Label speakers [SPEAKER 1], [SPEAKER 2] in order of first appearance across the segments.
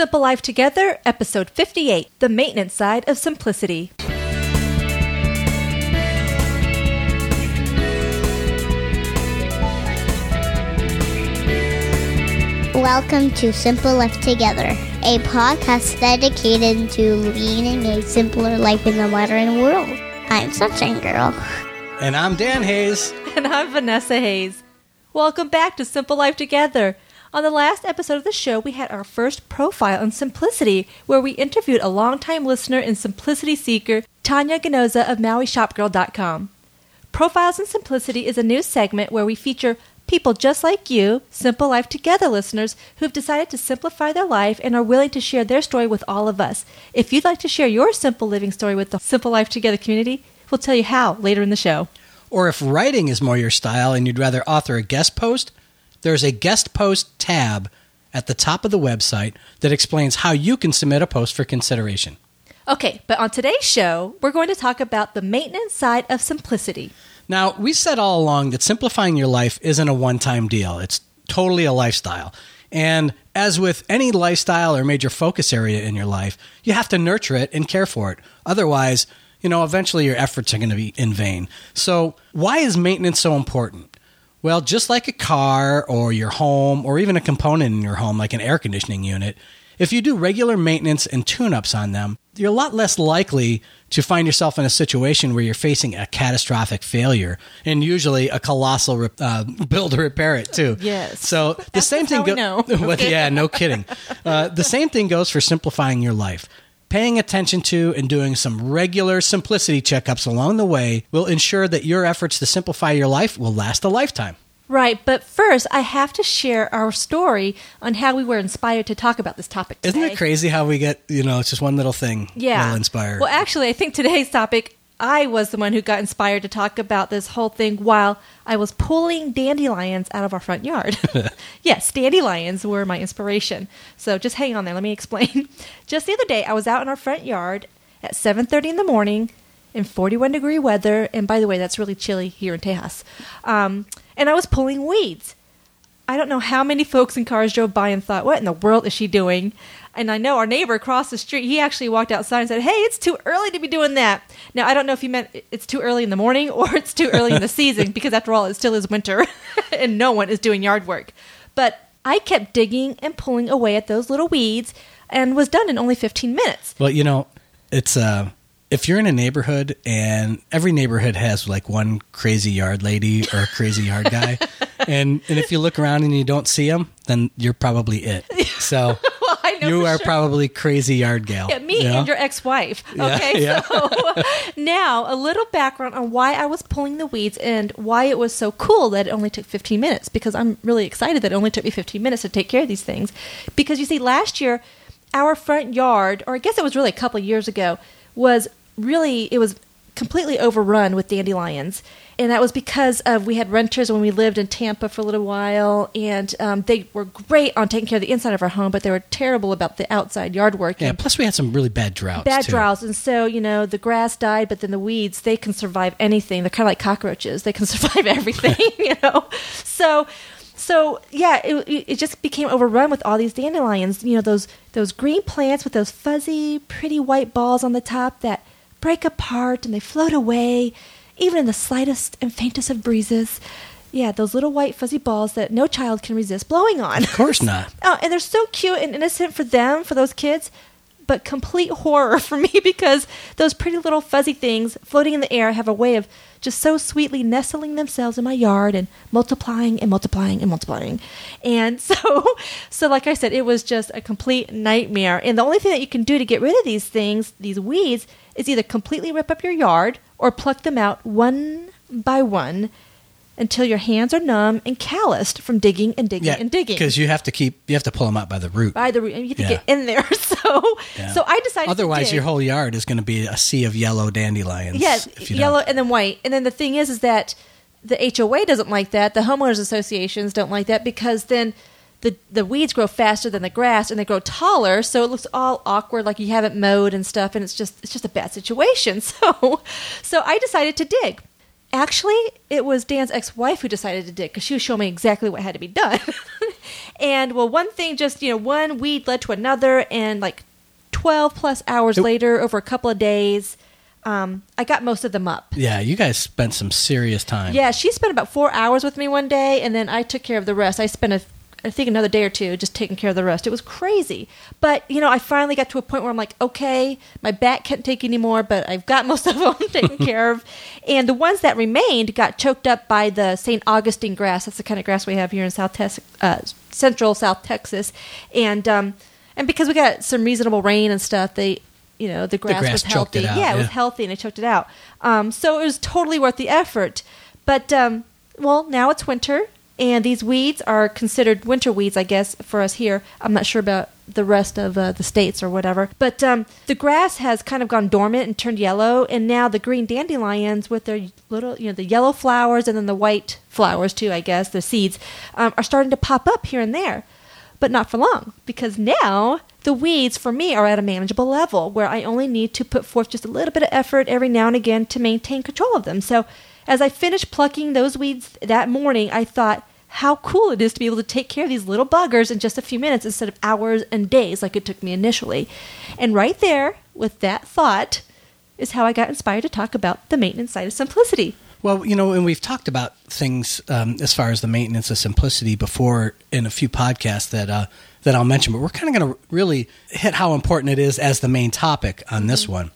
[SPEAKER 1] Simple Life Together, Episode 58 The Maintenance Side of Simplicity.
[SPEAKER 2] Welcome to Simple Life Together, a podcast dedicated to leading a simpler life in the modern world. I'm Sunshine Girl.
[SPEAKER 3] And I'm Dan Hayes.
[SPEAKER 1] And I'm Vanessa Hayes. Welcome back to Simple Life Together. On the last episode of the show, we had our first profile on simplicity, where we interviewed a longtime listener and simplicity seeker, Tanya Ganoza of MauiShopGirl.com. Profiles in Simplicity is a new segment where we feature people just like you, Simple Life Together listeners, who have decided to simplify their life and are willing to share their story with all of us. If you'd like to share your simple living story with the Simple Life Together community, we'll tell you how later in the show.
[SPEAKER 3] Or if writing is more your style and you'd rather author a guest post, there's a guest post tab at the top of the website that explains how you can submit a post for consideration.
[SPEAKER 1] Okay, but on today's show, we're going to talk about the maintenance side of simplicity.
[SPEAKER 3] Now, we said all along that simplifying your life isn't a one time deal, it's totally a lifestyle. And as with any lifestyle or major focus area in your life, you have to nurture it and care for it. Otherwise, you know, eventually your efforts are going to be in vain. So, why is maintenance so important? Well, just like a car or your home or even a component in your home, like an air conditioning unit, if you do regular maintenance and tune ups on them, you're a lot less likely to find yourself in a situation where you're facing a catastrophic failure and usually a colossal uh, bill to repair it too.
[SPEAKER 1] Yes.
[SPEAKER 3] So the
[SPEAKER 1] That's
[SPEAKER 3] same thing well, yeah, no kidding. Uh, the same thing goes for simplifying your life. Paying attention to and doing some regular simplicity checkups along the way will ensure that your efforts to simplify your life will last a lifetime.
[SPEAKER 1] Right, but first, I have to share our story on how we were inspired to talk about this topic today.
[SPEAKER 3] Isn't it crazy how we get, you know, it's just one little thing
[SPEAKER 1] Yeah.
[SPEAKER 3] will inspire.
[SPEAKER 1] Well, actually, I think today's topic, I was the one who got inspired to talk about this whole thing while I was pulling dandelions out of our front yard. yes, dandelions were my inspiration. So just hang on there. Let me explain. Just the other day, I was out in our front yard at 7:30 in the morning in 41 degree weather, and by the way, that's really chilly here in Tejas. Um, and I was pulling weeds. I don't know how many folks in cars drove by and thought, what in the world is she doing? And I know our neighbor across the street, he actually walked outside and said, hey, it's too early to be doing that. Now, I don't know if he meant it's too early in the morning or it's too early in the season, because after all, it still is winter and no one is doing yard work. But I kept digging and pulling away at those little weeds and was done in only 15 minutes.
[SPEAKER 3] Well, you know, it's uh if you're in a neighborhood and every neighborhood has like one crazy yard lady or a crazy yard guy, and and if you look around and you don't see them, then you're probably it. So
[SPEAKER 1] I know
[SPEAKER 3] you are
[SPEAKER 1] sure.
[SPEAKER 3] probably crazy yard gal.
[SPEAKER 1] Yeah, me
[SPEAKER 3] know?
[SPEAKER 1] and your ex-wife.
[SPEAKER 3] Yeah,
[SPEAKER 1] Okay,
[SPEAKER 3] yeah.
[SPEAKER 1] so now a little background on why I was pulling the weeds and why it was so cool that it only took 15 minutes. Because I'm really excited that it only took me 15 minutes to take care of these things. Because you see, last year our front yard, or I guess it was really a couple of years ago, was really it was completely overrun with dandelions. And that was because of we had renters when we lived in Tampa for a little while, and um, they were great on taking care of the inside of our home, but they were terrible about the outside yard work.
[SPEAKER 3] Yeah. Plus, we had some really bad droughts.
[SPEAKER 1] bad
[SPEAKER 3] too.
[SPEAKER 1] droughts and so you know the grass died but then the weeds they can survive anything they're kind of like cockroaches they can survive everything you know so so yeah it, it just became overrun with all these dandelions you know those those green plants with those fuzzy pretty white balls on the top that break apart and they float away even in the slightest and faintest of breezes yeah those little white fuzzy balls that no child can resist blowing on
[SPEAKER 3] Of course not.
[SPEAKER 1] Oh, and they're so cute and innocent for them, for those kids, but complete horror for me because those pretty little fuzzy things floating in the air have a way of just so sweetly nestling themselves in my yard and multiplying and multiplying and multiplying. And so so like I said, it was just a complete nightmare. And the only thing that you can do to get rid of these things, these weeds, is either completely rip up your yard or pluck them out one by one until your hands are numb and calloused from digging and digging
[SPEAKER 3] Yeah,
[SPEAKER 1] and digging
[SPEAKER 3] because you have to keep you have to pull them out by the root.
[SPEAKER 1] by the root. and You have to
[SPEAKER 3] Yeah.
[SPEAKER 1] get in there. So,
[SPEAKER 3] Yeah.
[SPEAKER 1] so I decided. to
[SPEAKER 3] Otherwise, your whole yard is going to be a sea of yellow dandelions.
[SPEAKER 1] yes, yellow
[SPEAKER 3] don't.
[SPEAKER 1] and then white. And then the thing is, is that the HOA doesn't like that. The homeowners associations don't like that because then the the weeds grow faster than the grass and they grow taller, so it looks all awkward, like you haven't mowed and stuff, and it's just it's just a bad situation. So, so I decided to dig. Actually, it was Dan's ex-wife who decided to dig because she was showing me exactly what had to be done. and well, one thing just you know, one weed led to another, and like twelve plus hours
[SPEAKER 3] It-
[SPEAKER 1] later, over a couple of days, um, I got most of them up.
[SPEAKER 3] Yeah, you guys spent some serious time.
[SPEAKER 1] Yeah, she spent about four hours with me one day, and then I took care of the rest. I spent a, I think another day or two just taking care of the rest. It was crazy, but you know, I finally got to a point where I'm like, okay, my back can't take anymore, but I've got most of them taken care of, and the ones that remained got choked up by the St. Augustine grass. That's the kind of grass we have here in South Tex- uh, Central South Texas, and um, and because we got some reasonable rain and stuff, they. You know the grass,
[SPEAKER 3] grass
[SPEAKER 1] was healthy.
[SPEAKER 3] it out,
[SPEAKER 1] yeah, it was healthy, and it choked it out. Um, so it was totally worth the effort. But um, well, now it's winter, and these weeds are considered winter weeds, I guess, for us here. I'm not sure about the rest of uh, the states or whatever. But um, the grass has kind of gone dormant and turned yellow, and now the green dandelions with their little, you know, the yellow flowers and then the white flowers too, I guess, the seeds, um, are starting to pop up here and there. But not for long, because now the weeds for me are at a manageable level where I only need to put forth just a little bit of effort every now and again to maintain control of them. So as I finished plucking those weeds that morning, I thought how cool it is to be able to take care of these little buggers in just a few minutes instead of hours and days like it took me initially. And right there, with that thought, is how I got inspired to talk about the maintenance side of simplicity.
[SPEAKER 3] Well, you know, and we've talked about things um, as far as the maintenance of simplicity before in a few podcasts that uh, that I'll mention, but we're kind of going to really hit how important it is as the main topic on this one.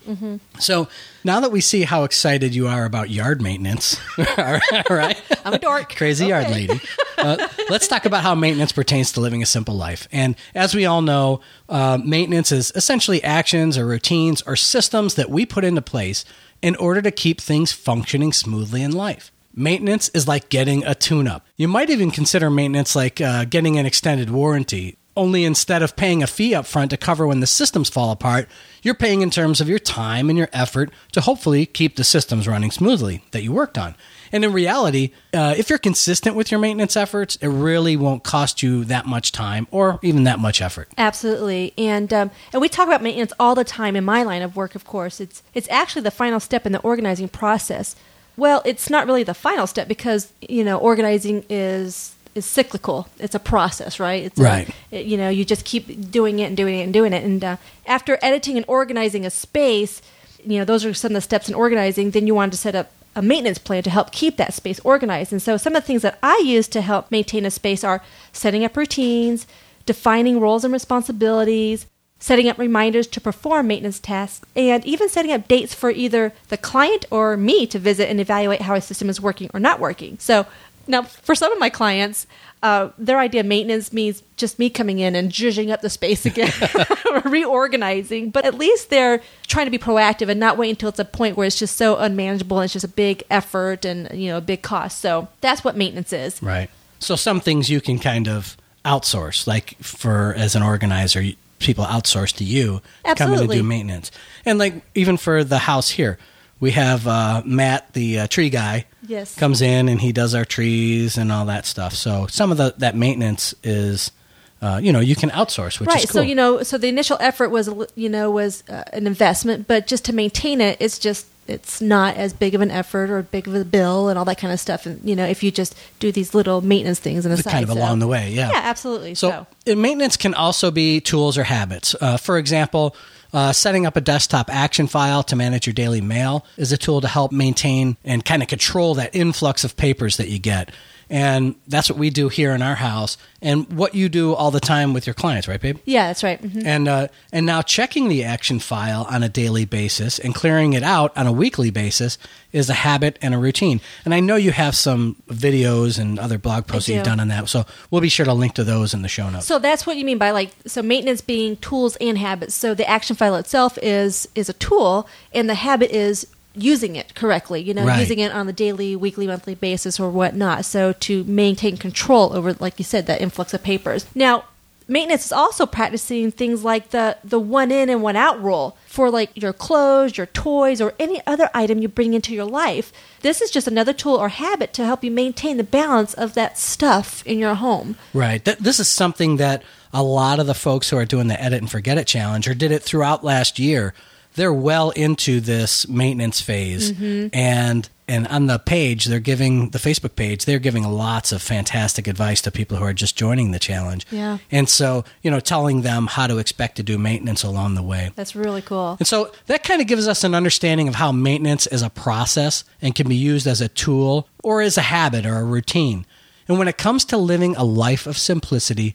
[SPEAKER 3] So now that we see how excited you are about yard maintenance, all right?
[SPEAKER 1] I'm a dork.
[SPEAKER 3] Crazy yard lady. Uh, let's talk about how maintenance pertains to living a simple life. And as we all know, uh, maintenance is essentially actions or routines or systems that we put into place in order to keep things functioning smoothly in life. Maintenance is like getting a tune up. You might even consider maintenance like uh, getting an extended warranty. Only instead of paying a fee up front to cover when the systems fall apart, you're paying in terms of your time and your effort to hopefully keep the systems running smoothly that you worked on. And in reality, uh, if you're consistent with your maintenance efforts, it really won't cost you that much time or even that much effort.
[SPEAKER 1] Absolutely, and um, and we talk about maintenance all the time in my line of work. Of course, it's it's actually the final step in the organizing process. Well, it's not really the final step because you know organizing is is cyclical. It's a process, right? It's a-
[SPEAKER 3] Right.
[SPEAKER 1] it- you know, you just keep doing it and doing it and doing it, and uh, after editing and organizing a space, you know, those are some of the steps in organizing. Then you want to set up a maintenance plan to help keep that space organized. And so some of the things that I use to help maintain a space are setting up routines, defining roles and responsibilities, setting up reminders to perform maintenance tasks, and even setting up dates for either the client or me to visit and evaluate how a system is working or not working. So now, for some of my clients, uh, their idea of maintenance means just me coming in and zhuzhing up the space again, or reorganizing. But at least they're trying to be proactive and not wait until it's a point where it's just so unmanageable and it's just a big effort and you know a big cost. So that's what maintenance is.
[SPEAKER 3] Right. So some things you can kind of outsource, like for as an organizer, people outsource to you to come in
[SPEAKER 1] Absolutely.
[SPEAKER 3] do maintenance. And like even for the house here, we have uh, Matt, the uh, tree guy,
[SPEAKER 1] Yes.
[SPEAKER 3] comes in and he does our trees and all that stuff. So some of the that maintenance is, uh, you know, you can outsource, which
[SPEAKER 1] right
[SPEAKER 3] is cool.
[SPEAKER 1] so you know so the initial effort was you know was uh, an investment but just to maintain it it's just it's not as big of an effort or big of a bill and all that kind of stuff and you know if you just do these little maintenance things and
[SPEAKER 3] It's kind of along the way, yeah.
[SPEAKER 1] yeah absolutely
[SPEAKER 3] So,
[SPEAKER 1] so,
[SPEAKER 3] maintenance can also be tools or habits. Uh, for example, uh, setting up a desktop action file to manage your daily mail is a tool to help maintain and kind of control that influx of papers that you get. And that's what we do here in our house, and what you do all the time with your clients, right, babe?
[SPEAKER 1] yeah that's right hmm
[SPEAKER 3] And uh, and now checking the action file on a daily basis and clearing it out on a weekly basis is a habit and a routine. And I know you have some videos and other blog posts that you've done on that, so we'll be sure to link to those in the show notes.
[SPEAKER 1] so that's what you mean by like so maintenance being tools and habits so the action file itself is is a tool and the habit is using it correctly you know
[SPEAKER 3] Right.
[SPEAKER 1] using it on the daily weekly monthly basis or whatnot so to maintain control over like you said that influx of papers now maintenance is also practicing things like the the one in and one out rule for like your clothes your toys or any other item you bring into your life this is just another tool or habit to help you maintain the balance of that stuff in your home
[SPEAKER 3] Right. Th- this is something that a lot of the folks who are doing the edit and forget it challenge or did it throughout last year, they're well into this maintenance phase. Mm-hmm. And and on the page, they're giving the Facebook page, they're giving lots of fantastic advice to people who are just joining the challenge.
[SPEAKER 1] Yeah.
[SPEAKER 3] And so, you know, telling them how to expect to do maintenance along the way.
[SPEAKER 1] That's really cool.
[SPEAKER 3] And so that kind of gives us an understanding of how maintenance is a process and can be used as a tool or as a habit or a routine. And when it comes to living a life of simplicity,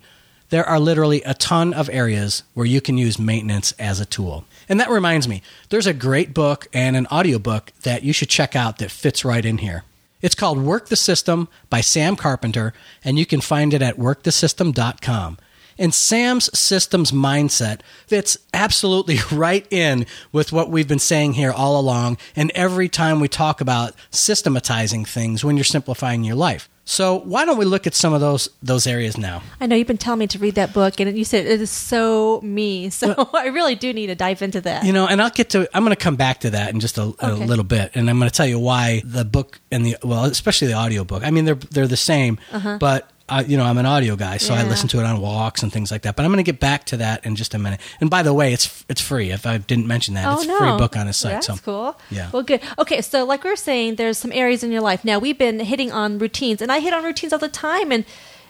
[SPEAKER 3] there are literally a ton of areas where you can use maintenance as a tool. And that reminds me, there's a great book and an audiobook that you should check out that fits right in here. It's called Work the System by Sam Carpenter, and you can find it at workthesystem.com. And Sam's systems mindset fits absolutely right in with what we've been saying here all along, and every time we talk about systematizing things when you're simplifying your life. So why don't we look at some of those those areas now?
[SPEAKER 1] I know you've been telling me to read that book, and you said it is so me. So I really do need to dive into that.
[SPEAKER 3] You know, and I'll get to. I'm going to come back to that in just a, a little bit, and I'm going to tell you why the book and the well, especially the audiobook. I mean, they're they're the same, uh-huh. but uh, you know, I'm an audio guy, so I
[SPEAKER 1] Uh-huh.
[SPEAKER 3] Listen to it on walks and things like that. But I'm going to get back to that in just a minute. And by the way, it's it's free. If I didn't mention that,
[SPEAKER 1] Oh
[SPEAKER 3] it's
[SPEAKER 1] no!
[SPEAKER 3] free book on his site.
[SPEAKER 1] That's
[SPEAKER 3] so
[SPEAKER 1] cool.
[SPEAKER 3] Yeah.
[SPEAKER 1] Well, good. Okay, so like we were saying, there's some areas in your life. Now we've been hitting on routines, and I hit on routines all the time, and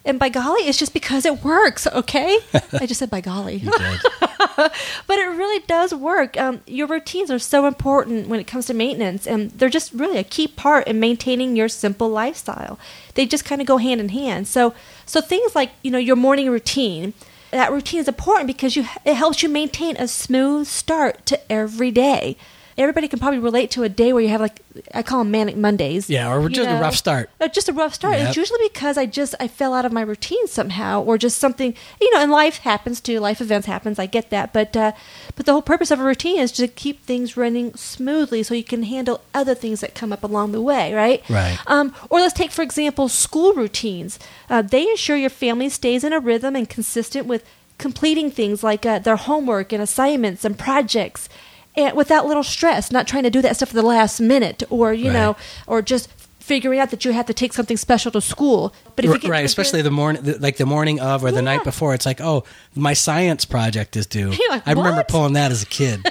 [SPEAKER 1] and by golly, it's just because it works. Okay, I just said by golly, but it really does work. Um, your routines are so important when it comes to maintenance, and they're just really a key part in maintaining your simple lifestyle. They just kind of go hand in hand. So, so things like you know your morning routine. That routine is important because you it helps you maintain a smooth start to every day. Everybody can probably relate to a day where you have like I call them manic Mondays.
[SPEAKER 3] Yeah, or just a rough start.
[SPEAKER 1] just a rough start.
[SPEAKER 3] Yep.
[SPEAKER 1] It's usually because I just I fell out of my routine somehow, or just something you know. And life happens too. Life events happens. I get that, but uh, but the whole purpose of a routine is to keep things running smoothly, so you can handle other things that come up along the way, right?
[SPEAKER 3] Right.
[SPEAKER 1] Um, or let's take for example school routines. Uh, they ensure your family stays in a rhythm and consistent with completing things like uh, their homework and assignments and projects and without little stress, not trying to do that stuff at the last minute, or you
[SPEAKER 3] Right.
[SPEAKER 1] know, or just figuring out that you have to take something special to school. But if you get
[SPEAKER 3] right, especially the morning, the, like the morning of or the
[SPEAKER 1] Yeah.
[SPEAKER 3] night before. It's like, oh, my science project is due.
[SPEAKER 1] Like,
[SPEAKER 3] I remember pulling that as a kid.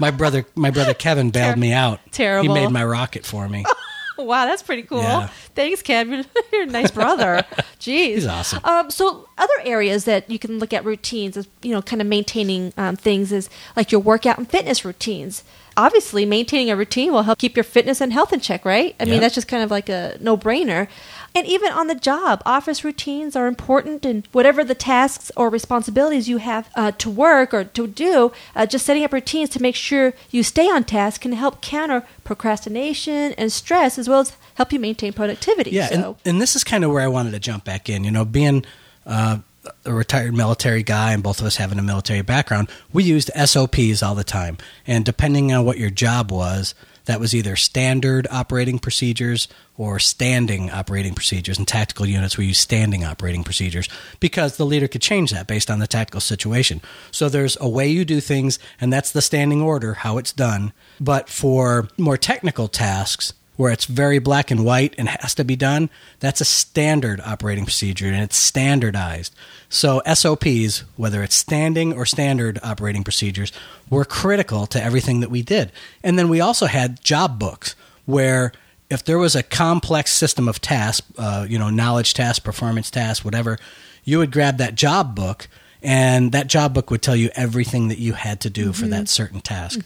[SPEAKER 3] my brother, my brother Kevin bailed
[SPEAKER 1] Ter-
[SPEAKER 3] me out.
[SPEAKER 1] terrible.
[SPEAKER 3] He made my rocket for me.
[SPEAKER 1] wow, that's pretty cool.
[SPEAKER 3] Yeah.
[SPEAKER 1] Thanks, Kevin. You're a nice brother. Jeez,
[SPEAKER 3] He's awesome.
[SPEAKER 1] Um, so other areas that you can look at routines is you know kind of maintaining um, things is like your workout and fitness routines. Obviously, maintaining a routine will help keep your fitness and health in check, right? I mean, that's just kind of like a no brainer. And even on the job, office routines are important, and whatever the tasks or responsibilities you have uh, to work or to do, uh, just setting up routines to make sure you stay on task can help counter procrastination and stress, as well as help you maintain productivity.
[SPEAKER 3] Yeah,
[SPEAKER 1] so.
[SPEAKER 3] and, and this is kind of where I wanted to jump back in. You know, being uh, a retired military guy and both of us having a military background, we used SOPs all the time. And depending on what your job was, that was either standard operating procedures or standing operating procedures. In tactical units, we use standing operating procedures because the leader could change that based on the tactical situation. So there's a way you do things, and that's the standing order, how it's done. But for more technical tasks, where it's very black and white and has to be done, that's a standard operating procedure and it's standardized. So SOPs, whether it's standing or standard operating procedures, were critical to everything that we did. And then we also had job books where if there was a complex system of tasks, uh, you know, knowledge tasks, performance tasks, whatever, you would grab that job book and that job book would tell you everything that you had to do for that certain task.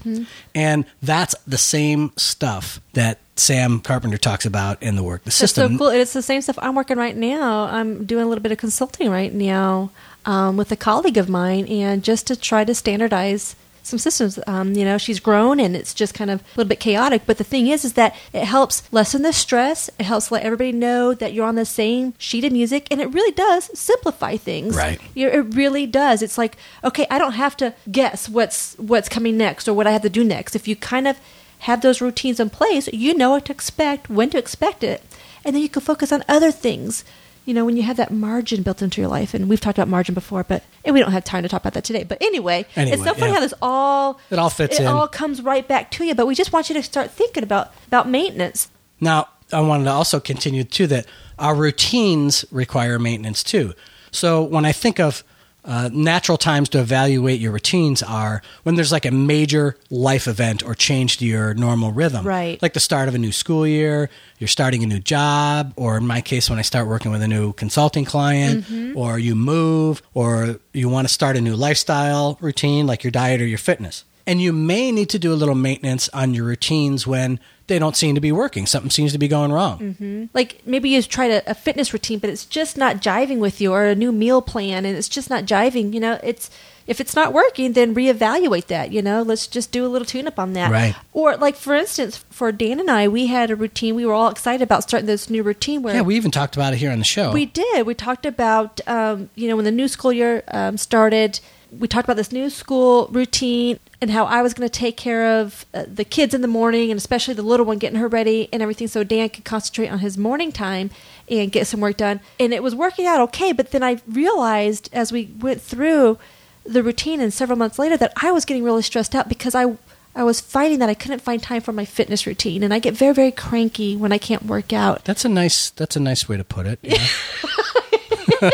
[SPEAKER 3] And that's the same stuff that Sam Carpenter talks about in the work the
[SPEAKER 1] That's
[SPEAKER 3] system.
[SPEAKER 1] so cool. It's the same stuff I'm working right now. I'm doing a little bit of consulting right now um, with a colleague of mine, and just to try to standardize some systems. Um, you know, she's grown, and it's just kind of a little bit chaotic. But the thing is, is that it helps lessen the stress. It helps let everybody know that you're on the same sheet of music, and it really does simplify things.
[SPEAKER 3] Right.
[SPEAKER 1] You- It really does. It's like, okay, I don't have to guess what's what's coming next or what I have to do next. If you kind of have those routines in place, you know what to expect, when to expect it, and then you can focus on other things. You know, when you have that margin built into your life, and we've talked about margin before, but and we don't have time to talk about that today. But anyway,
[SPEAKER 3] Anyway,
[SPEAKER 1] it's so funny
[SPEAKER 3] yeah.
[SPEAKER 1] how this all
[SPEAKER 3] It all fits
[SPEAKER 1] it
[SPEAKER 3] in.
[SPEAKER 1] all comes right back to you. But we just want you to start thinking about about maintenance.
[SPEAKER 3] Now, I wanted to also continue too that our routines require maintenance too. So when I think of uh, natural times to evaluate your routines are when there's like a major life event or change to your normal rhythm.
[SPEAKER 1] Right.
[SPEAKER 3] Like the start of a new school year, you're starting a new job, or in my case, when I start working with a new consulting client, or you move, or you want to start a new lifestyle routine like your diet or your fitness. And you may need to do a little maintenance on your routines when they don't seem to be working. Something seems to be going wrong.
[SPEAKER 1] like maybe you tried a, a fitness routine but it's just not jiving with you or a new meal plan and it's just not jiving you know it's if it's not working then reevaluate that you know let's just do a little tune up on that
[SPEAKER 3] Right.
[SPEAKER 1] or like for instance for dan and i we had a routine we were all excited about starting this new routine where
[SPEAKER 3] Yeah, we even talked about it here on the show.
[SPEAKER 1] we did. We talked about, um, you know, when the new school year um, started, we talked about this new school routine and how I was going to take care of uh, the kids in the morning and especially the little one getting her ready and everything so Dan could concentrate on his morning time and get some work done. And it was working out okay, but then I realized as we went through the routine and several months later that I was getting really stressed out because I I was finding that I couldn't find time for my fitness routine and I get very very cranky when I can't work out.
[SPEAKER 3] That's a nice. That's a nice way to put it. yeah.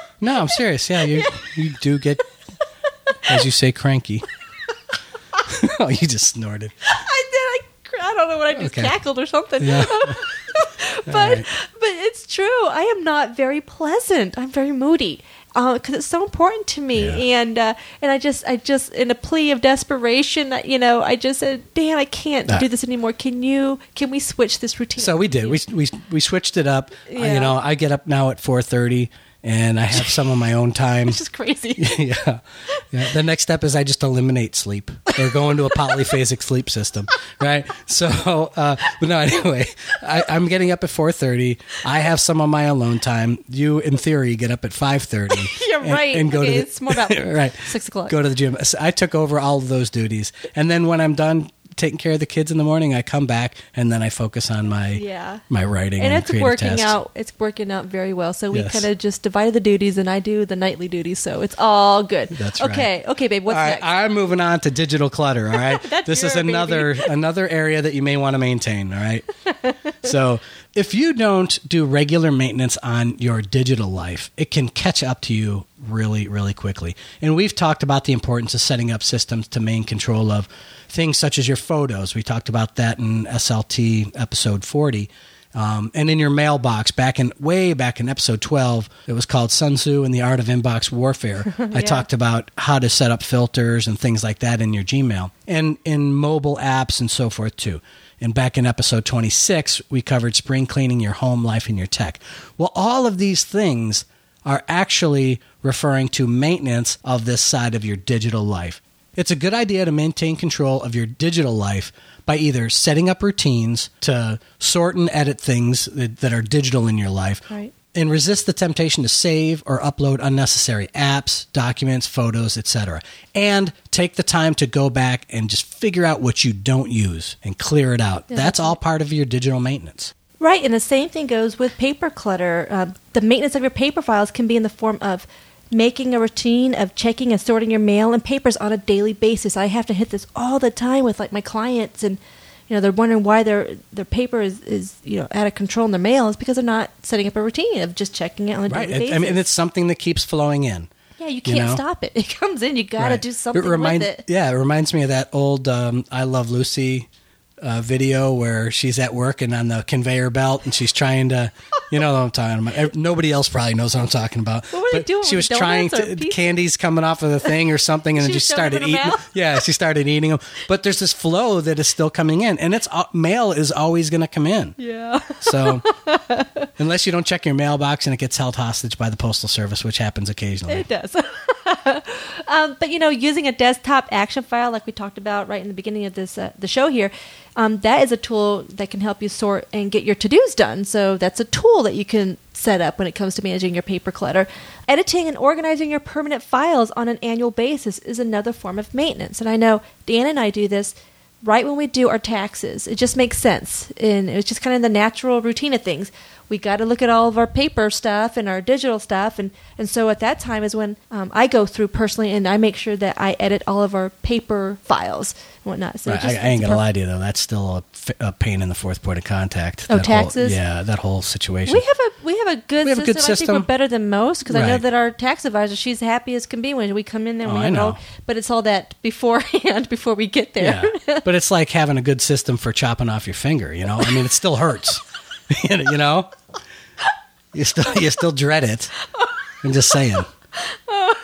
[SPEAKER 3] no, I'm serious. Yeah, you you do get, as you say, cranky. oh, you just snorted.
[SPEAKER 1] I did. I, I don't know what I just
[SPEAKER 3] Okay.
[SPEAKER 1] cackled or something.
[SPEAKER 3] Yeah.
[SPEAKER 1] but
[SPEAKER 3] right.
[SPEAKER 1] but it's true. I am not very pleasant. I'm very moody because it's so important to me.
[SPEAKER 3] Yeah.
[SPEAKER 1] And uh, and I just I just in a plea of desperation, uh, you know, I just said, Dan, I can't
[SPEAKER 3] Ah.
[SPEAKER 1] do this anymore. Can you? Can we switch this routine?
[SPEAKER 3] So we did. We we we switched it up. Uh, you know, I get up now at 4:30, and I have some of my own time.
[SPEAKER 1] It's just crazy.
[SPEAKER 3] yeah. yeah. The next step is I just eliminate sleep or go into a polyphasic sleep system, right? So, uh, but no, anyway, I, I'm getting up at 4:30. I have some of my alone time. You, in theory, get up at 5:30.
[SPEAKER 1] You're
[SPEAKER 3] and-
[SPEAKER 1] right.
[SPEAKER 3] And go
[SPEAKER 1] Okay,
[SPEAKER 3] to the,
[SPEAKER 1] it's more about
[SPEAKER 3] right.
[SPEAKER 1] six o'clock.
[SPEAKER 3] Go to the gym. So I took over all of those duties, and then when I'm done taking care of the kids in the morning, I come back and then I focus on my
[SPEAKER 1] Yeah.
[SPEAKER 3] my writing and,
[SPEAKER 1] and it's working
[SPEAKER 3] tasks.
[SPEAKER 1] out. It's working out very well. So we
[SPEAKER 3] Yes.
[SPEAKER 1] kind of just divided the duties, and I do the nightly duties. So it's all good.
[SPEAKER 3] That's right.
[SPEAKER 1] okay. Okay, babe. What's
[SPEAKER 3] right,
[SPEAKER 1] next?
[SPEAKER 3] I'm moving on to digital clutter. All right,
[SPEAKER 1] That's
[SPEAKER 3] this is another another area that you may want to maintain. All right, so if you don't do regular maintenance on your digital life, it can catch up to you really, really quickly. And we've talked about the importance of setting up systems to main control of things such as your photos. We talked about that in SLT episode 40. Um, and in your mailbox, back in way back in episode twelve, it was called Sun Tzu and the Art of Inbox Warfare. I talked about how to set up filters and things like that in your Gmail and in mobile apps and so forth too. And back in episode 26, we covered spring cleaning your home life and your tech. Well, all of these things are actually referring to maintenance of this side of your digital life. It's a good idea to maintain control of your digital life by either setting up routines to sort and edit things that, that are digital in your life
[SPEAKER 1] Right.
[SPEAKER 3] and resist the temptation to save or upload unnecessary apps, documents, photos, etc. And take the time to go back and just figure out what you don't use and clear it out.
[SPEAKER 1] Yeah,
[SPEAKER 3] That's
[SPEAKER 1] that's
[SPEAKER 3] all part of your digital maintenance.
[SPEAKER 1] Right, and the same thing goes with paper clutter. Uh, the maintenance of your paper files can be in the form of making a routine of checking and sorting your mail and papers on a daily basis. I have to hit this all the time with like my clients, and you know they're wondering why their their paper is, is you know out of control in their mail. Is because they're not setting up a routine of just checking it on a
[SPEAKER 3] Right.
[SPEAKER 1] daily basis.
[SPEAKER 3] I mean, and it's something that keeps flowing in.
[SPEAKER 1] yeah, you
[SPEAKER 3] you
[SPEAKER 1] can't
[SPEAKER 3] know?
[SPEAKER 1] stop it. It comes in. You got to
[SPEAKER 3] Right.
[SPEAKER 1] do something
[SPEAKER 3] it remind-
[SPEAKER 1] with it.
[SPEAKER 3] Yeah, it reminds me of that old um, "I Love Lucy" uh, video where she's at work and on the conveyor belt and she's trying to, you know what I'm talking about. Nobody else probably knows what I'm talking about.
[SPEAKER 1] What were they doing?
[SPEAKER 3] She was trying to candies coming off of the thing or something, and then
[SPEAKER 1] She
[SPEAKER 3] just started eating.
[SPEAKER 1] mouth?
[SPEAKER 3] Yeah, she started eating them. But there's this flow that is still coming in, and it's uh, mail is always going to come in.
[SPEAKER 1] Yeah.
[SPEAKER 3] So unless you don't check your mailbox and it gets held hostage by the postal service, which happens occasionally.
[SPEAKER 1] It does. um, but you know, using a desktop action file, like we talked about right in the beginning of this uh, the show here, um, that is a tool that can help you sort and get your to dos done. So that's a tool that you can set up when it comes to managing your paper clutter. Editing and organizing your permanent files on an annual basis is another form of maintenance. And I know Dan and I do this right when we do our taxes. It just makes sense. And it's just kind of the natural routine of things. we got to look at all of our paper stuff and our digital stuff. And, and so at that time is when um, I go through personally and I make sure that I edit all of our paper files and whatnot. So
[SPEAKER 3] Right,
[SPEAKER 1] just-
[SPEAKER 3] I, I ain't
[SPEAKER 1] it's
[SPEAKER 3] gonna lie to you though. That's still a, a pain in the fourth point of contact.
[SPEAKER 1] Oh,
[SPEAKER 3] That whole-
[SPEAKER 1] taxes?
[SPEAKER 3] yeah, that whole situation.
[SPEAKER 1] We have a we have a good
[SPEAKER 3] We have a
[SPEAKER 1] system.
[SPEAKER 3] good
[SPEAKER 1] I think
[SPEAKER 3] system.
[SPEAKER 1] we're better than most because I know that our tax advisor she's happy as can be when we come in there.
[SPEAKER 3] Oh,
[SPEAKER 1] we
[SPEAKER 3] I
[SPEAKER 1] it all,
[SPEAKER 3] know.
[SPEAKER 1] but it's all that beforehand before we get there.
[SPEAKER 3] yeah, but it's like having a good system for chopping off your finger. You know, I mean, it still hurts. you know, you still you still dread it. I'm just saying. All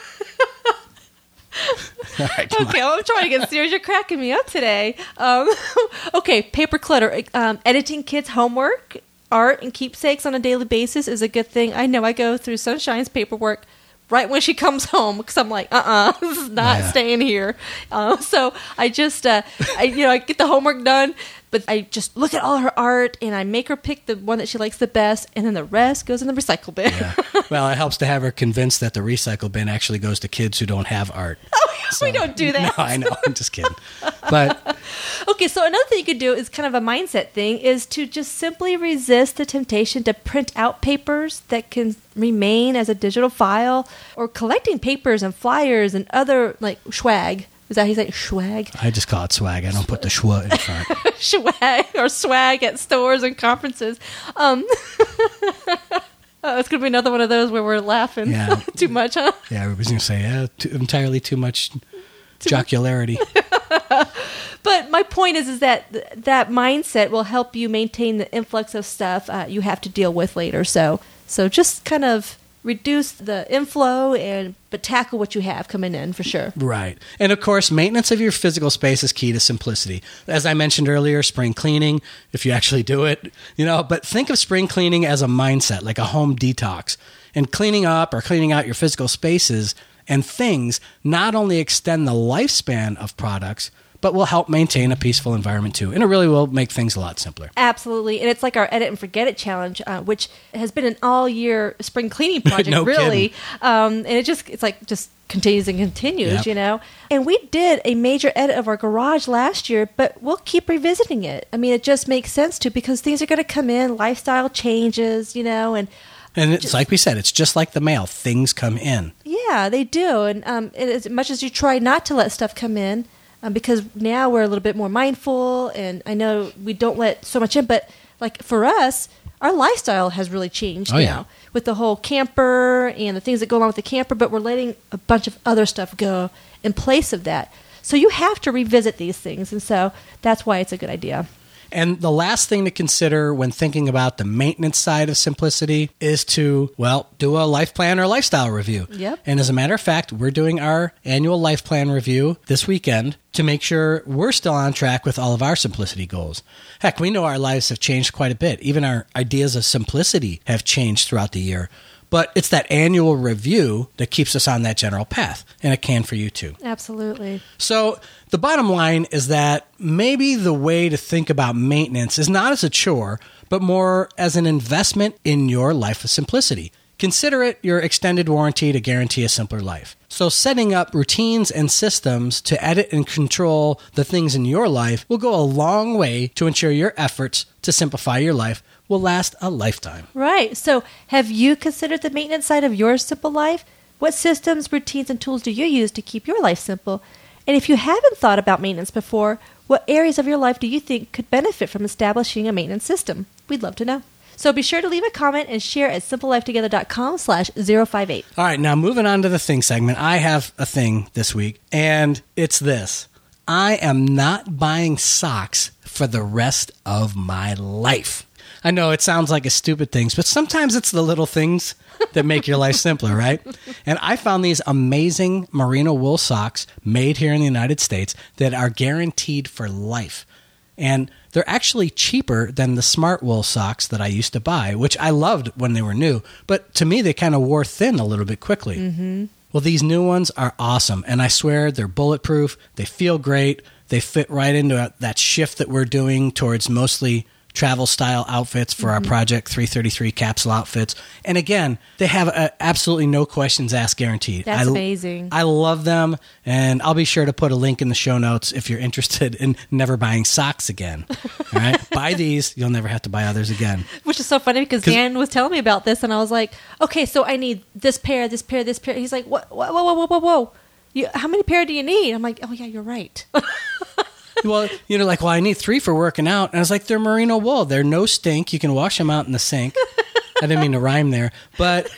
[SPEAKER 3] right,
[SPEAKER 1] okay, well, I'm trying to get serious. You're cracking me up today. Um, okay, paper clutter. Um, editing kids' homework, art, and keepsakes on a daily basis is a good thing. I know I go through Sunshine's paperwork right when she comes home because I'm like, uh, uh this is not
[SPEAKER 3] Yeah.
[SPEAKER 1] staying here. Uh, so I just, uh, I you know, I get the homework done. But I just look at all her art and I make her pick the one that she likes the best, and then the rest goes in the recycle bin.
[SPEAKER 3] Yeah. Well, it helps to have her convinced that the recycle bin actually goes to kids who don't have art.
[SPEAKER 1] Oh, we don't do that.
[SPEAKER 3] No, I know. I'm just kidding. But
[SPEAKER 1] Okay, so another thing you could do is kind of a mindset thing is to just simply resist the temptation to print out papers that can remain as a digital file or collecting papers and flyers and other like swag. Is that say it? swag?
[SPEAKER 3] I just call it swag. I don't put the schwa in front.
[SPEAKER 1] swag or swag at stores and conferences. Um Oh, it's gonna be another one of those where we're laughing
[SPEAKER 3] Yeah.
[SPEAKER 1] too much, huh?
[SPEAKER 3] Yeah, everybody's gonna say, yeah, too, entirely too much jocularity.
[SPEAKER 1] But my point is, is that th- that mindset will help you maintain the influx of stuff uh, you have to deal with later. So, so just kind of reduce the inflow and but tackle what you have coming in for sure.
[SPEAKER 3] Right. And of course, maintenance of your physical space is key to simplicity. As I mentioned earlier, spring cleaning, if you actually do it, you know, but think of spring cleaning as a mindset, like a home detox. And cleaning up or cleaning out your physical spaces and things not only extend the lifespan of products, but will help maintain a peaceful environment too. And it really will make things a lot simpler.
[SPEAKER 1] Absolutely, and it's like our edit and forget it challenge, uh, which has been an all year spring cleaning project,
[SPEAKER 3] No
[SPEAKER 1] really. Um, and it just it's like just continues and continues,
[SPEAKER 3] Yep.
[SPEAKER 1] you know. And we did a major edit of our garage last year, but we'll keep revisiting it. I mean, it just makes sense to because things are going to come in, lifestyle changes, you know, and
[SPEAKER 3] And it's like we said, it's just like the mail. Things come in.
[SPEAKER 1] yeah, they do. And um, and as much as you try not to let stuff come in, um, because now we're a little bit more mindful, and I know we don't let so much in, but like for us, our lifestyle has really changed
[SPEAKER 3] Oh,
[SPEAKER 1] now
[SPEAKER 3] yeah.
[SPEAKER 1] with the whole camper and the things that go along with the camper, but we're letting a bunch of other stuff go in place of that. So you have to revisit these things, and so that's why it's a good idea.
[SPEAKER 3] And the last thing to consider when thinking about the maintenance side of simplicity is to, well, do a life plan or lifestyle review.
[SPEAKER 1] Yep.
[SPEAKER 3] And as a matter of fact, we're doing our annual life plan review this weekend to make sure we're still on track with all of our simplicity goals. Heck, we know our lives have changed quite a bit. Even our ideas of simplicity have changed throughout the year. But it's that annual review that keeps us on that general path, and it can for you too.
[SPEAKER 1] Absolutely.
[SPEAKER 3] So the bottom line is that maybe the way to think about maintenance is not as a chore, but more as an investment in your life of simplicity. Consider it your extended warranty to guarantee a simpler life. So, setting up routines and systems to edit and control the things in your life will go a long way to ensure your efforts to simplify your life will last a lifetime.
[SPEAKER 1] Right. So, have you considered the maintenance side of your simple life? What systems, routines, and tools do you use to keep your life simple? And if you haven't thought about maintenance before, what areas of your life do you think could benefit from establishing a maintenance system? We'd love to know. So be sure to leave a comment and share at simplelifetogether.com slash 058.
[SPEAKER 3] All right, now moving on to the thing segment. I have a thing this week, and it's this I am not buying socks for the rest of my life. I know it sounds like a stupid thing, but sometimes it's the little things that make your life simpler, right? And I found these amazing merino wool socks made here in the United States that are guaranteed for life. And they're actually cheaper than the smart wool socks that I used to buy, which I loved when they were new. But to me, they kind of wore thin a little bit quickly. Mm-hmm. Well, these new ones are awesome. And I swear they're bulletproof. They feel great. They fit right into that shift that we're doing towards mostly travel style outfits for our
[SPEAKER 1] Mm-hmm.
[SPEAKER 3] Project 333 capsule outfits. And again, they have uh absolutely no questions asked guaranteed.
[SPEAKER 1] That's
[SPEAKER 3] I,
[SPEAKER 1] amazing.
[SPEAKER 3] I love them, and I'll be sure to put a link in the show notes if you're interested in never buying socks again. All right, buy these; you'll never have to buy others again.
[SPEAKER 1] Which is so funny because Dan was telling me about this, and I was like, "Okay, so I need this pair, this pair, this pair." He's like, "What? Whoa, whoa, whoa, whoa, whoa! You, how many pair do you need?" I'm like, "Oh yeah, you're right."
[SPEAKER 3] well, you know, like, well, I need three for working out, and I was like, they're merino wool; they're no stink. You can wash them out in the sink. I didn't mean to rhyme there, but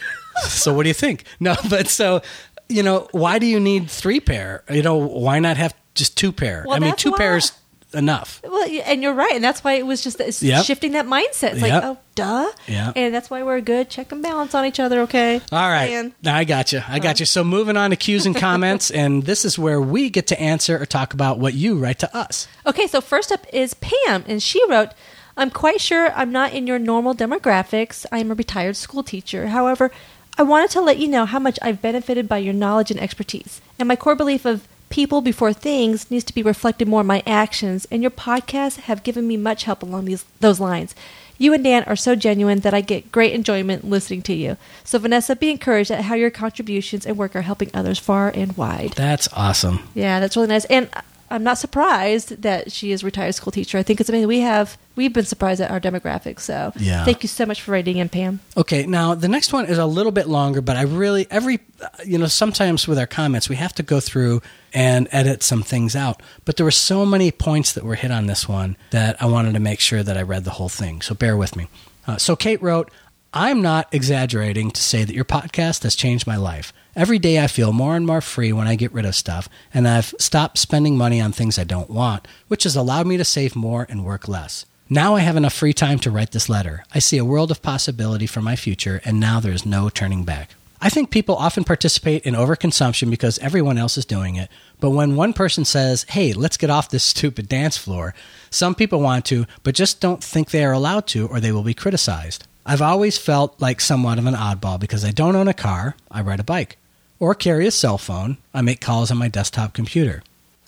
[SPEAKER 3] so what do you think? No, but so you know, why do you need three pair? You know, why not have just two pair?
[SPEAKER 1] Well,
[SPEAKER 3] I mean, two
[SPEAKER 1] why-
[SPEAKER 3] pairs enough.
[SPEAKER 1] well, and you're right, and that's why it was just it's
[SPEAKER 3] Yep.
[SPEAKER 1] shifting that mindset. It's like, oh, duh,
[SPEAKER 3] Yeah.
[SPEAKER 1] and that's why we're good check and balance on each other. Okay,
[SPEAKER 3] All right. Now I got you. I got you. So moving on to cues and comments, and this is where we get to answer or talk about what you write to us.
[SPEAKER 1] Okay, so first up is Pam, and she wrote, I'm quite sure I'm not in your normal demographics. I am a retired school teacher. However, I wanted to let you know how much I've benefited by your knowledge and expertise. And my core belief of people before things needs to be reflected more in my actions, and your podcasts have given me much help along these those lines. You and Dan are so genuine that I get great enjoyment listening to you. So, Vanessa, be encouraged at how your contributions and work are helping others far and wide.
[SPEAKER 3] That's awesome.
[SPEAKER 1] Yeah, that's really nice. And I'm not surprised that she is a retired school teacher. I think it's amazing. We have we've been surprised at our demographics. So
[SPEAKER 3] Yeah.
[SPEAKER 1] thank you so much for writing in, Pam.
[SPEAKER 3] Okay, now the next one is a little bit longer, but I really every uh, you know sometimes with our comments we have to go through and edit some things out. But there were so many points that were hit on this one that I wanted to make sure that I read the whole thing. So bear with me. Uh, so Kate wrote, "I'm not exaggerating to say that your podcast has changed my life. Every day I feel more and more free when I get rid of stuff, and I've stopped spending money on things I don't want, which has allowed me to save more and work less." Now I have enough free time to write this letter. I see a world of possibility for my future, and now there is no turning back. I think people often participate in overconsumption because everyone else is doing it. But when one person says, hey, let's get off this stupid dance floor, some people want to, but just don't think they are allowed to, or they will be criticized. I've always felt like somewhat of an oddball because I don't own a car, I ride a bike, or carry a cell phone, I make calls on my desktop computer.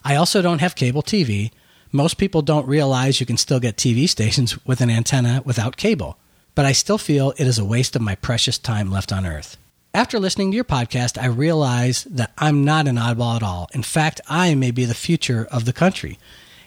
[SPEAKER 3] I also don't have cable TV. Most people don't realize you can still get TV stations with an antenna without cable, but I still feel it is a waste of my precious time left on Earth. After listening to your podcast, I realize that I'm not an oddball at all. In fact, I may be the future of the country.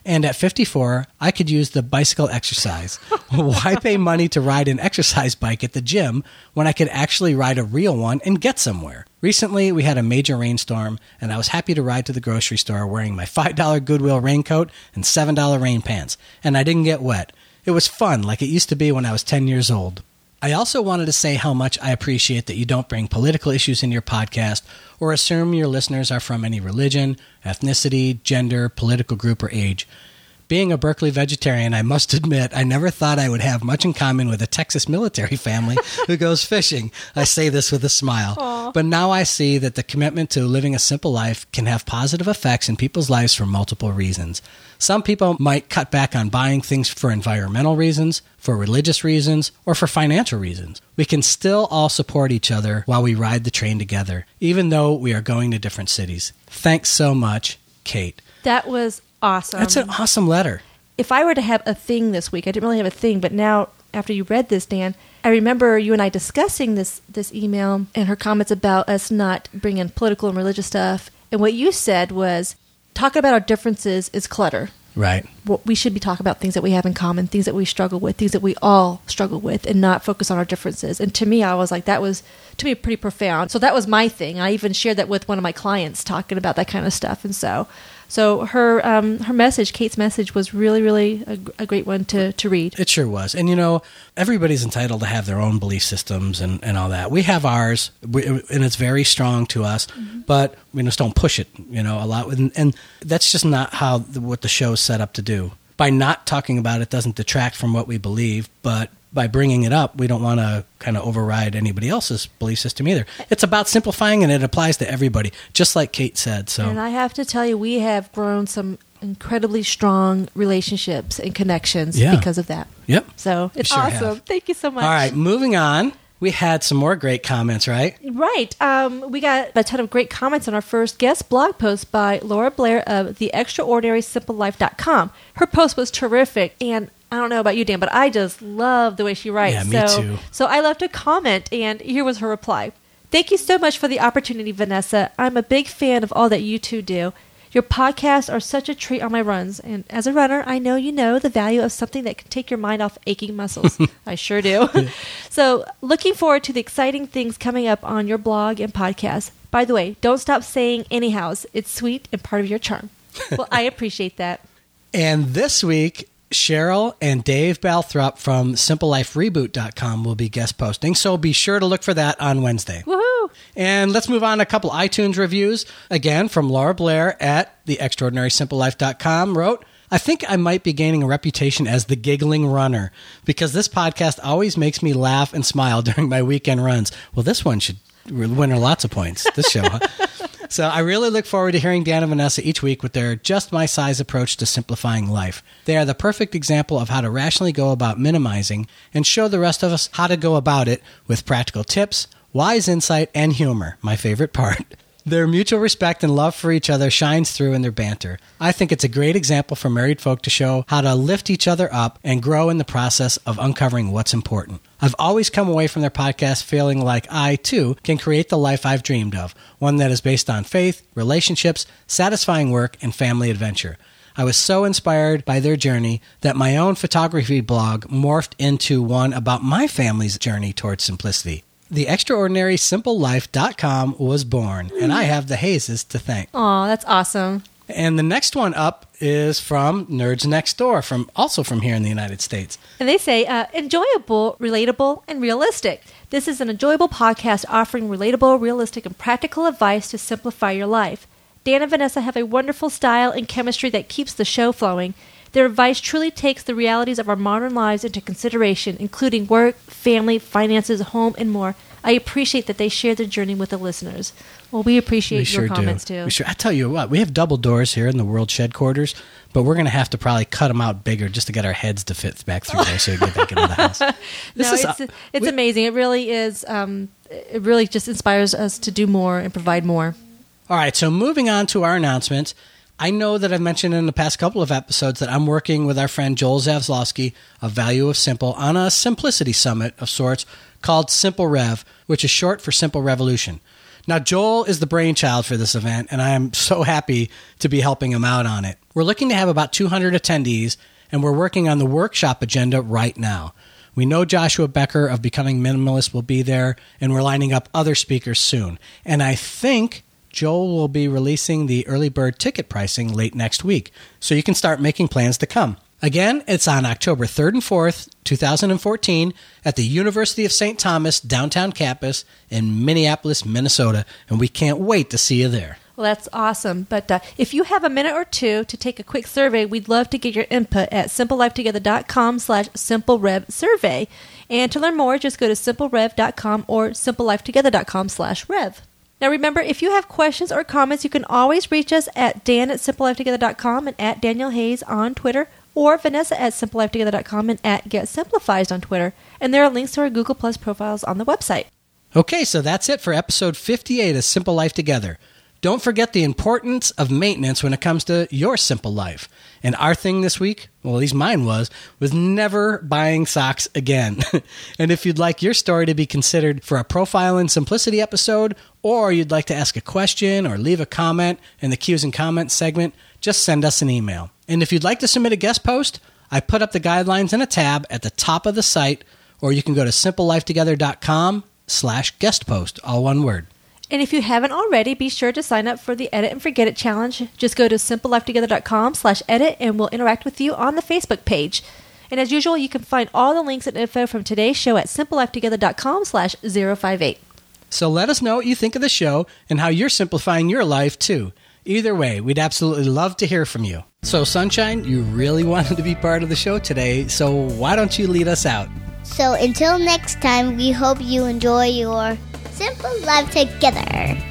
[SPEAKER 3] And at 54, I could use the bicycle exercise. Why pay money to ride an exercise bike at the gym when I could actually ride a real one and get somewhere? Recently, we had a major rainstorm, and I was happy to ride to the grocery store wearing my $5 Goodwill raincoat and $7 rain pants, and I didn't get wet. It was fun, like it used to be when I was 10 years old. I also wanted to say how much I appreciate that you don't bring political issues in your podcast or assume your listeners are from any religion, ethnicity, gender, political group, or age. Being a Berkeley vegetarian, I must admit I never thought I would have much in common with a Texas military family who goes fishing. I say this with a smile. But now I see that the commitment to living a simple life can have positive effects in people's lives for multiple reasons. Some people might cut back on buying things for environmental reasons, for religious reasons, or for financial reasons. We can still all support each other while we ride the train together, even though we are going to different cities. Thanks so much, Kate.
[SPEAKER 1] That was awesome.
[SPEAKER 3] That's an awesome letter.
[SPEAKER 1] if I were to have a thing this week, I didn't really have a thing, but now after you read this, Dan, I remember you and I discussing this this email and her comments about us not bringing political and religious stuff. And what you said was, talking about our differences is clutter.
[SPEAKER 3] Right.
[SPEAKER 1] What we should be talking about things that we have in common, things that we struggle with, things that we all struggle with, and not focus on our differences. And to me, I was like, that was to me pretty profound. So that was my thing. I even shared that with one of my clients, talking about that kind of stuff. And so, so her um, her message, Kate's message, was really, really a, a great one to to read.
[SPEAKER 3] It sure was. And you know, everybody's entitled to have their own belief systems and, and all that. We have ours, we, and it's very strong to us, but we just don't push it, you know, a lot. And, and that's just not how the, what the show's set up to do. By not talking about it doesn't detract from what we believe, but by bringing it up, we don't want to kind of override anybody else's belief system either. It's about simplifying, and it applies to everybody, just like Kate said. So,
[SPEAKER 1] And I have to tell you, we have grown some incredibly strong relationships and connections
[SPEAKER 3] Yeah.
[SPEAKER 1] because of that.
[SPEAKER 3] yep.
[SPEAKER 1] So it's
[SPEAKER 3] sure
[SPEAKER 1] awesome.
[SPEAKER 3] have.
[SPEAKER 1] Thank you so much.
[SPEAKER 3] All right, moving on. We had some more great comments, right?
[SPEAKER 1] Right. Um, we got a ton of great comments on our first guest blog post by Laura Blair of theextraordinarysimplelife.com. Her post was terrific, and I don't know about you, Dan, but I just love the way she writes.
[SPEAKER 3] Yeah, me
[SPEAKER 1] so,
[SPEAKER 3] too.
[SPEAKER 1] So I left a comment, and here was her reply. Thank you so much for the opportunity, Vanessa. I'm a big fan of all that you two do. Your podcasts are such a treat on my runs, and as a runner, I know you know the value of something that can take your mind off aching muscles. I sure do. so, looking forward to the exciting things coming up on your blog and podcast. By the way, don't stop saying anyhows. It's sweet and part of your charm. Well, I appreciate that.
[SPEAKER 3] And this week, Cheryl and Dave Balthrop from SimpleLifeReboot.com will be guest posting. So be sure to look for that on Wednesday.
[SPEAKER 1] Woohoo!
[SPEAKER 3] And let's move on a couple iTunes reviews. Again, from Laura Blair at TheExtraordinarySimpleLife.com wrote, I think I might be gaining a reputation as the giggling runner because this podcast always makes me laugh and smile during my weekend runs. Well, this one should win her lots of points, this show. huh? So I really look forward to hearing Dan and Vanessa each week with their just my size approach to simplifying life. They are the perfect example of how to rationally go about minimizing and show the rest of us how to go about it with practical tips, wise insight, and humor, my favorite part. Their mutual respect and love for each other shines through in their banter. I think it's a great example for married folk to show how to lift each other up and grow in the process of uncovering what's important. I've always come away from their podcast feeling like I, too, can create the life I've dreamed of, one that is based on faith, relationships, satisfying work, and family adventure. I was so inspired by their journey that my own photography blog morphed into one about my family's journey towards simplicity. The extraordinarysimplelife.com was born, and I have the Hayeses to thank.
[SPEAKER 1] Aw, that's awesome.
[SPEAKER 3] And the next one up is from Nerds Next Door, from also from here in the United States.
[SPEAKER 1] And they say, uh, enjoyable, relatable, and realistic. This is an enjoyable podcast offering relatable, realistic, and practical advice to simplify your life. Dan and Vanessa have a wonderful style and chemistry that keeps the show flowing. Their advice truly takes the realities of our modern lives into consideration, including work, family, finances, home, and more. I appreciate that they share their journey with the listeners. Well, we appreciate
[SPEAKER 3] we sure
[SPEAKER 1] your comments
[SPEAKER 3] do.
[SPEAKER 1] too.
[SPEAKER 3] We sure. I tell you what, we have double doors here in the World Shed Quarters, but we're going to have to probably cut them out bigger just to get our heads to fit back through there, so we get back into the house. This
[SPEAKER 1] no,
[SPEAKER 3] is,
[SPEAKER 1] it's
[SPEAKER 3] uh,
[SPEAKER 1] it's
[SPEAKER 3] we-
[SPEAKER 1] amazing. It really is. Um, it really just inspires us to do more and provide more.
[SPEAKER 3] All right, so moving on to our announcements. I know that I've mentioned in the past couple of episodes that I'm working with our friend Joel Zaslofsky of Value of Simple on a simplicity summit of sorts called Simple Rev, which is short for Simple Revolution. Now, Joel is the brainchild for this event, and I am so happy to be helping him out on it. We're looking to have about 200 attendees, and we're working on the workshop agenda right now. We know Joshua Becker of Becoming Minimalist will be there, and we're lining up other speakers soon. And I think Joel will be releasing the early bird ticket pricing late next week, so you can start making plans to come. Again, it's on October 3rd and 4th, 2014, at the University of St. Thomas downtown campus in Minneapolis, Minnesota, and we can't wait to see you there.
[SPEAKER 1] Well, that's awesome. But uh, if you have a minute or two to take a quick survey, we'd love to get your input at simplelifetogether.com slash simplerevsurvey. And to learn more, just go to simplerev.com or simplelifetogether.com slash rev. Now remember, if you have questions or comments, you can always reach us at dan at simplelifetogether.com and at Daniel Hayes on Twitter or Vanessa at simplelifetogether.com and at Get Simplified on Twitter. And there are links to our Google Plus profiles on the website.
[SPEAKER 3] Okay, so that's it for episode 58 of Simple Life Together. Don't forget the importance of maintenance when it comes to your simple life. And our thing this week, well, at least mine was, was never buying socks again. and if you'd like your story to be considered for a Profile in Simplicity episode, or you'd like to ask a question or leave a comment in the Q's and Comments segment, just send us an email. And if you'd like to submit a guest post, I put up the guidelines in a tab at the top of the site, or you can go to simplelifetogether.com slash guest post, all one word.
[SPEAKER 1] And if you haven't already, be sure to sign up for the Edit and Forget It challenge. Just go to simplelifetogether.com slash edit and we'll interact with you on the Facebook page. And as usual, you can find all the links and info from today's show at simplelifetogether.com slash 058.
[SPEAKER 3] So let us know what you think of the show and how you're simplifying your life too. Either way, we'd absolutely love to hear from you. So, Sunshine, you really wanted to be part of the show today, so why don't you lead us out?
[SPEAKER 2] So until next time, we hope you enjoy your simple life together.